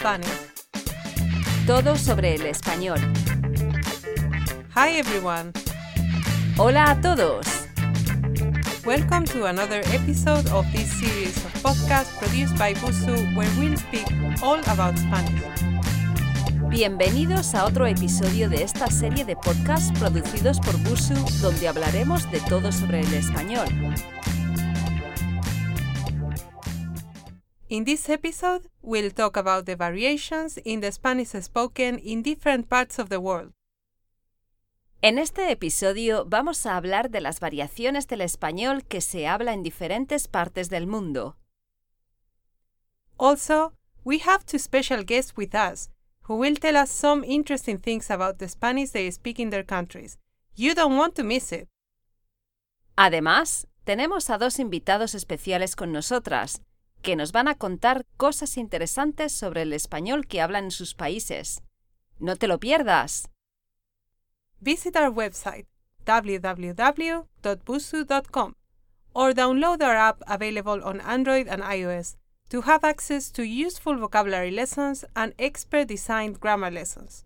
Spanish. Todo sobre el español. Hi everyone. Hola a todos. Welcome to another episode of this series of podcasts produced by Busu where we'll speak all about Spanish. Bienvenidos a otro episodio de esta serie de podcasts producidos por Busu donde hablaremos de todo sobre el español. In this episode, we'll talk about the variations in the Spanish spoken in different parts of the world. En este episodio vamos a hablar de las variaciones del español que se habla en diferentes partes del mundo. Also, we have two special guests with us who will tell us some interesting things about the Spanish they speak in their countries. You don't want to miss it. Además, tenemos a dos invitados especiales con nosotras, que nos van a contar cosas interesantes sobre el español que hablan en sus países. No te lo pierdas. Visit our website www.busu.com or download our app available on Android and iOS to have access to useful vocabulary lessons and expert designed grammar lessons.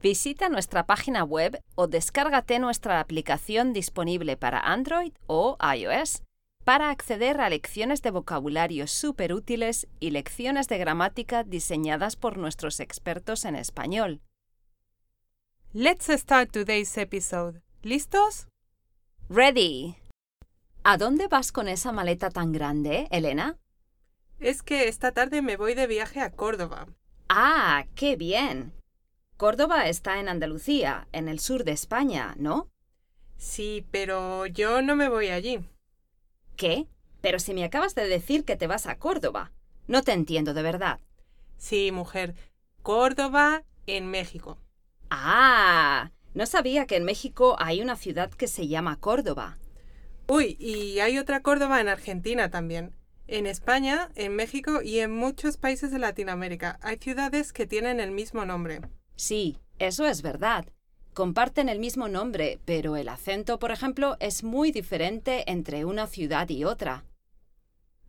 Visita nuestra página web o descárgate nuestra aplicación disponible para Android o iOS para acceder a lecciones de vocabulario súper útiles y lecciones de gramática diseñadas por nuestros expertos en español. Let's start today's episode. ¿Listos? Ready. ¿A dónde vas con esa maleta tan grande, Elena? Es que esta tarde me voy de viaje a Córdoba. Ah, qué bien. Córdoba está en Andalucía, en el sur de España, ¿no? Sí, pero yo no me voy allí. ¿Qué? Pero si me acabas de decir que te vas a Córdoba. No te entiendo de verdad. Sí, mujer. Córdoba, en México. Ah, no sabía que en México hay una ciudad que se llama Córdoba. Uy, y hay otra Córdoba en Argentina también. En España, en México y en muchos países de Latinoamérica hay ciudades que tienen el mismo nombre. Sí, eso es verdad. Comparten el mismo nombre, pero el acento, por ejemplo, es muy diferente entre una ciudad y otra.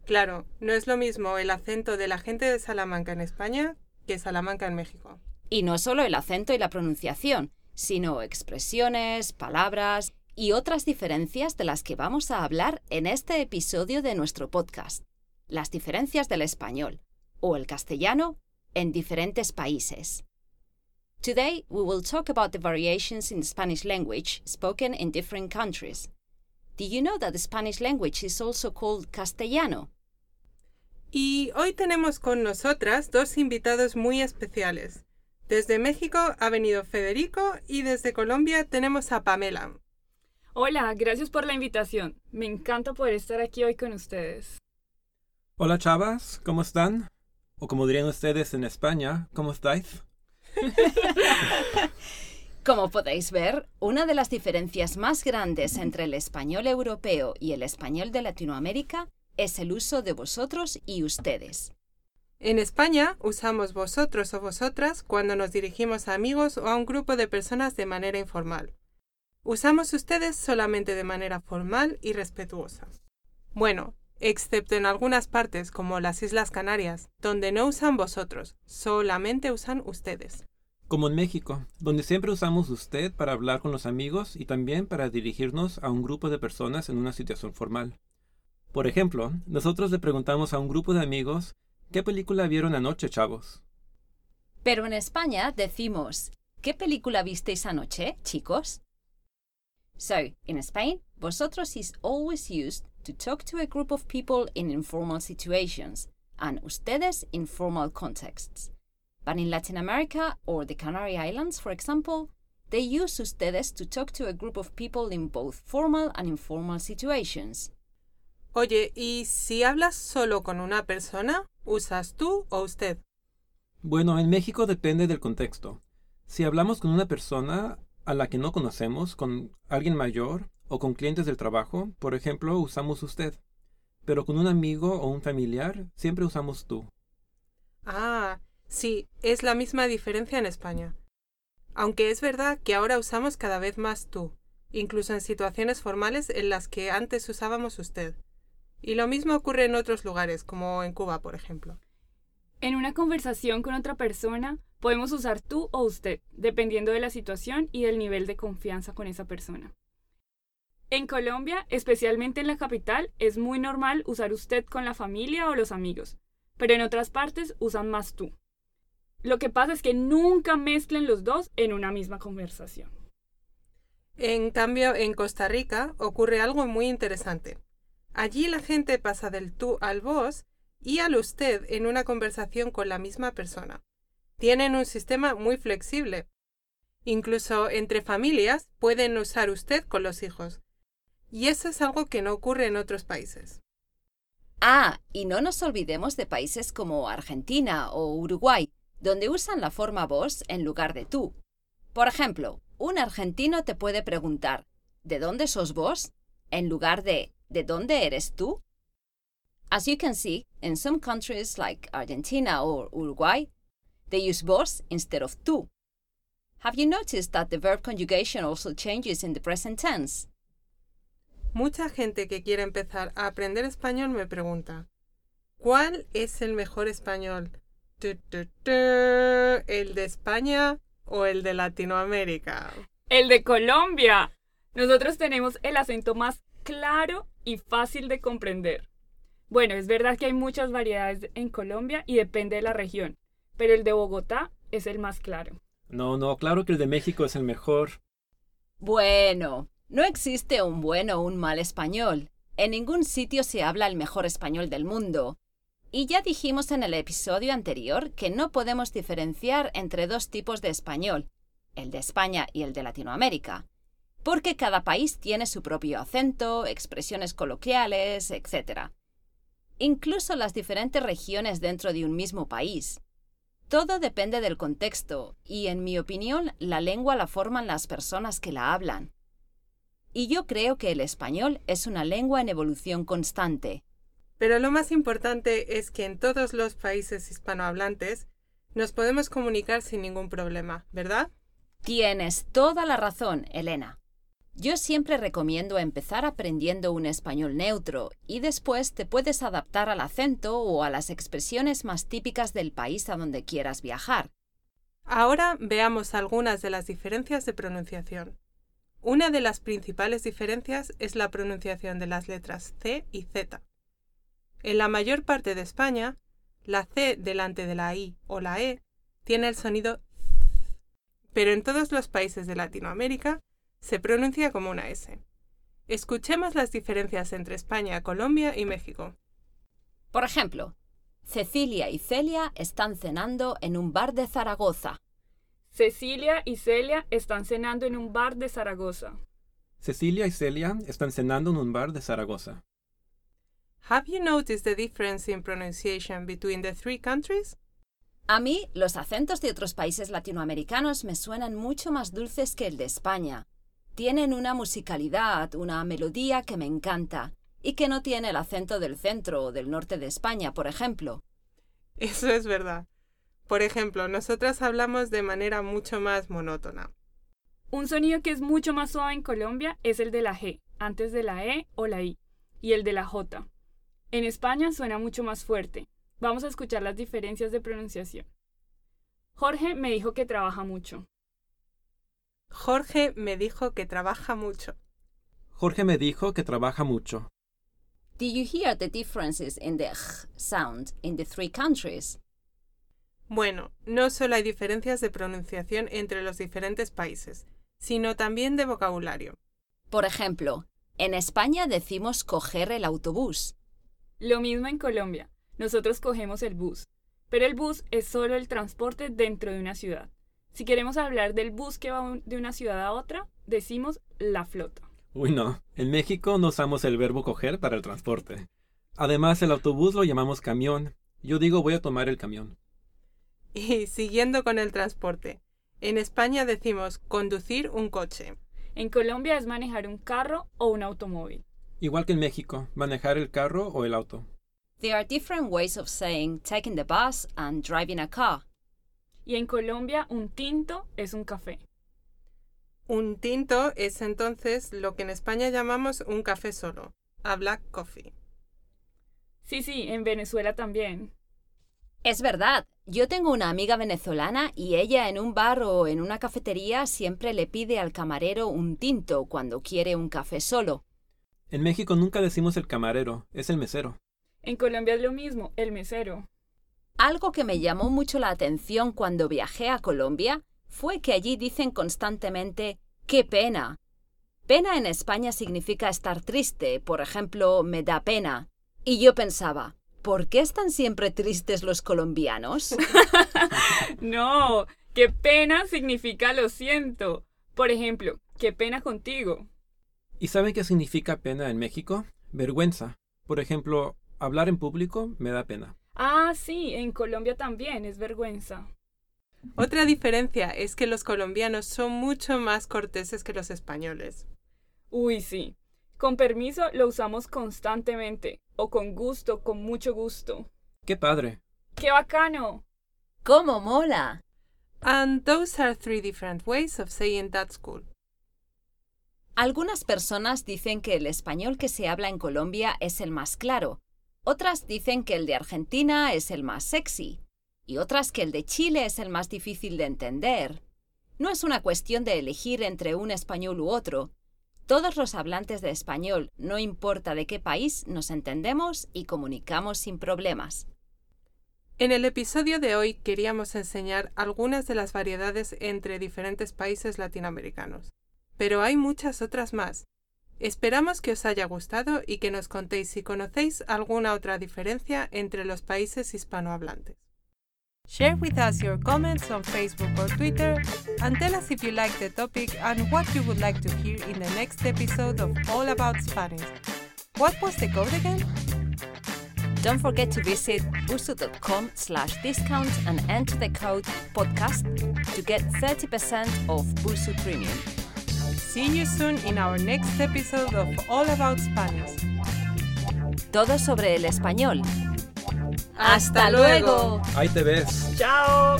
Claro, no es lo mismo el acento de la gente de Salamanca en España que Salamanca en México. Y no solo el acento y la pronunciación, sino expresiones, palabras y otras diferencias de las que vamos a hablar en este episodio de nuestro podcast. Las diferencias del español o el castellano en diferentes países. Today, we will talk about the variations in the Spanish language spoken in different countries. Do you know that the Spanish language is also called castellano? Y hoy tenemos con nosotras dos invitados muy especiales. Desde México ha venido Federico y desde Colombia tenemos a Pamela. Hola, gracias por la invitación. Me encanta poder estar aquí hoy con ustedes. Hola chavas, ¿cómo están? O como dirían ustedes en España, ¿cómo estáis? Como podéis ver, una de las diferencias más grandes entre el español europeo y el español de Latinoamérica es el uso de vosotros y ustedes. En España usamos vosotros o vosotras cuando nos dirigimos a amigos o a un grupo de personas de manera informal. Usamos ustedes solamente de manera formal y respetuosa. Bueno, excepto en algunas partes como las Islas Canarias, donde no usan vosotros, solamente usan ustedes. Como en México, donde siempre usamos usted para hablar con los amigos y también para dirigirnos a un grupo de personas en una situación formal. Por ejemplo, nosotros le preguntamos a un grupo de amigos ¿Qué película vieron anoche, chavos? Pero en España decimos ¿Qué película visteis anoche, chicos? So, in Spain, vosotros is always used to talk to a group of people in informal situations, and ustedes in formal contexts. But in Latin America or the Canary Islands, for example, they use ustedes to talk to a group of people in both formal and informal situations. Oye, ¿y si hablas solo con una persona, usas tú o usted? Bueno, en México depende del contexto. Si hablamos con una persona a la que no conocemos, con alguien mayor o con clientes del trabajo, por ejemplo, usamos usted. Pero con un amigo o un familiar, siempre usamos tú. Ah, sí, es la misma diferencia en España. Aunque es verdad que ahora usamos cada vez más tú, incluso en situaciones formales en las que antes usábamos usted. Y lo mismo ocurre en otros lugares, como en Cuba, por ejemplo. En una conversación con otra persona, podemos usar tú o usted, dependiendo de la situación y del nivel de confianza con esa persona. En Colombia, especialmente en la capital, es muy normal usar usted con la familia o los amigos, pero en otras partes usan más tú. Lo que pasa es que nunca mezclen los dos en una misma conversación. En cambio, en Costa Rica ocurre algo muy interesante. Allí la gente pasa del tú al vos y al usted en una conversación con la misma persona. Tienen un sistema muy flexible. Incluso entre familias pueden usar usted con los hijos, y eso es algo que no ocurre en otros países. Ah, y no nos olvidemos de países como Argentina o Uruguay, donde usan la forma vos en lugar de tú. Por ejemplo, un argentino te puede preguntar ¿De dónde sos vos? en lugar de ¿De dónde eres tú? As you can see, in some countries like Argentina or Uruguay, they use vos instead of tú. Have you noticed that the verb conjugation also changes in the present tense? Mucha gente que quiere empezar a aprender español me pregunta, ¿cuál es el mejor español? ¿El de España o el de Latinoamérica? El de Colombia. Nosotros tenemos el acento más claro y fácil de comprender. Bueno, es verdad que hay muchas variedades en Colombia y depende de la región, pero el de Bogotá es el más claro. No, no, claro que el de México es el mejor. Bueno, no existe un buen o un mal español. En ningún sitio se habla el mejor español del mundo. Y ya dijimos en el episodio anterior que no podemos diferenciar entre dos tipos de español, el de España y el de Latinoamérica, porque cada país tiene su propio acento, expresiones coloquiales, etc. Incluso las diferentes regiones dentro de un mismo país. Todo depende del contexto y, en mi opinión, la lengua la forman las personas que la hablan. Y yo creo que el español es una lengua en evolución constante. Pero lo más importante es que en todos los países hispanohablantes nos podemos comunicar sin ningún problema, ¿verdad? Tienes toda la razón, Elena. Yo siempre recomiendo empezar aprendiendo un español neutro y después te puedes adaptar al acento o a las expresiones más típicas del país a donde quieras viajar. Ahora veamos algunas de las diferencias de pronunciación. Una de las principales diferencias es la pronunciación de las letras C y Z. En la mayor parte de España, la C delante de la I o la E tiene el sonido pero en todos los países de Latinoamérica se pronuncia como una S. Escuchemos las diferencias entre España, Colombia y México. Por ejemplo, Cecilia y Celia están cenando en un bar de Zaragoza. Cecilia y Celia están cenando en un bar de Zaragoza. Cecilia y Celia están cenando en un bar de Zaragoza. Have you noticed the difference in pronunciation between the three countries? A mí, los acentos de otros países latinoamericanos me suenan mucho más dulces que el de España. Tienen una musicalidad, una melodía que me encanta, y que no tiene el acento del centro o del norte de España, por ejemplo. Eso es verdad. Por ejemplo, nosotras hablamos de manera mucho más monótona. Un sonido que es mucho más suave en Colombia es el de la G, antes de la E o la I, y el de la J. En España suena mucho más fuerte. Vamos a escuchar las diferencias de pronunciación. Jorge me dijo que trabaja mucho. Jorge me dijo que trabaja mucho. Jorge me dijo que trabaja mucho. Did you hear the differences in the sound in the three countries? Bueno, no solo hay diferencias de pronunciación entre los diferentes países, sino también de vocabulario. Por ejemplo, en España decimos coger el autobús. Lo mismo en Colombia. Nosotros cogemos el bus. Pero el bus es solo el transporte dentro de una ciudad. Si queremos hablar del bus que va de una ciudad a otra, decimos la flota. Uy, no. En México no usamos el verbo coger para el transporte. Además, el autobús lo llamamos camión. Yo digo voy a tomar el camión. Y siguiendo con el transporte. En España decimos conducir un coche. En Colombia es manejar un carro o un automóvil. Igual que en México, manejar el carro o el auto. There are different ways of saying taking the bus and driving a car. Y en Colombia un tinto es un café. Un tinto es entonces lo que en España llamamos un café solo, a black coffee. Sí, sí, en Venezuela también. Es verdad, yo tengo una amiga venezolana y ella en un bar o en una cafetería siempre le pide al camarero un tinto cuando quiere un café solo. En México nunca decimos el camarero, es el mesero. En Colombia es lo mismo, el mesero. Algo que me llamó mucho la atención cuando viajé a Colombia fue que allí dicen constantemente ¡qué pena! Pena en España significa estar triste, por ejemplo, me da pena. Y yo pensaba, ¿por qué están siempre tristes los colombianos? no, qué pena significa lo siento. Por ejemplo, qué pena contigo. ¿Y saben qué significa pena en México? Vergüenza. Por ejemplo, hablar en público me da pena. Ah, sí, en Colombia también es vergüenza. Otra diferencia es que los colombianos son mucho más corteses que los españoles. Uy, sí. Con permiso lo usamos constantemente, o con gusto, con mucho gusto. ¡Qué padre! ¡Qué bacano! ¡Cómo mola! And those are three different ways of saying that's cool. Algunas personas dicen que el español que se habla en Colombia es el más claro, otras dicen que el de Argentina es el más sexy, y otras que el de Chile es el más difícil de entender. No es una cuestión de elegir entre un español u otro. Todos los hablantes de español, no importa de qué país, nos entendemos y comunicamos sin problemas. En el episodio de hoy queríamos enseñar algunas de las variedades entre diferentes países latinoamericanos, pero hay muchas otras más. Esperamos que os haya gustado y que nos contéis si conocéis alguna otra diferencia entre los países hispanohablantes. Share with us your comments on Facebook or Twitter and tell us if you like the topic and what you would like to hear in the next episode of All About Spanish. What was the code again? Don't forget to visit busu.com slash discount and enter the code podcast to get 30% off Busu Premium. See you soon in our next episode of All About Spanish. Todo sobre el español. ¡Hasta luego! Ahí te ves. ¡Chao!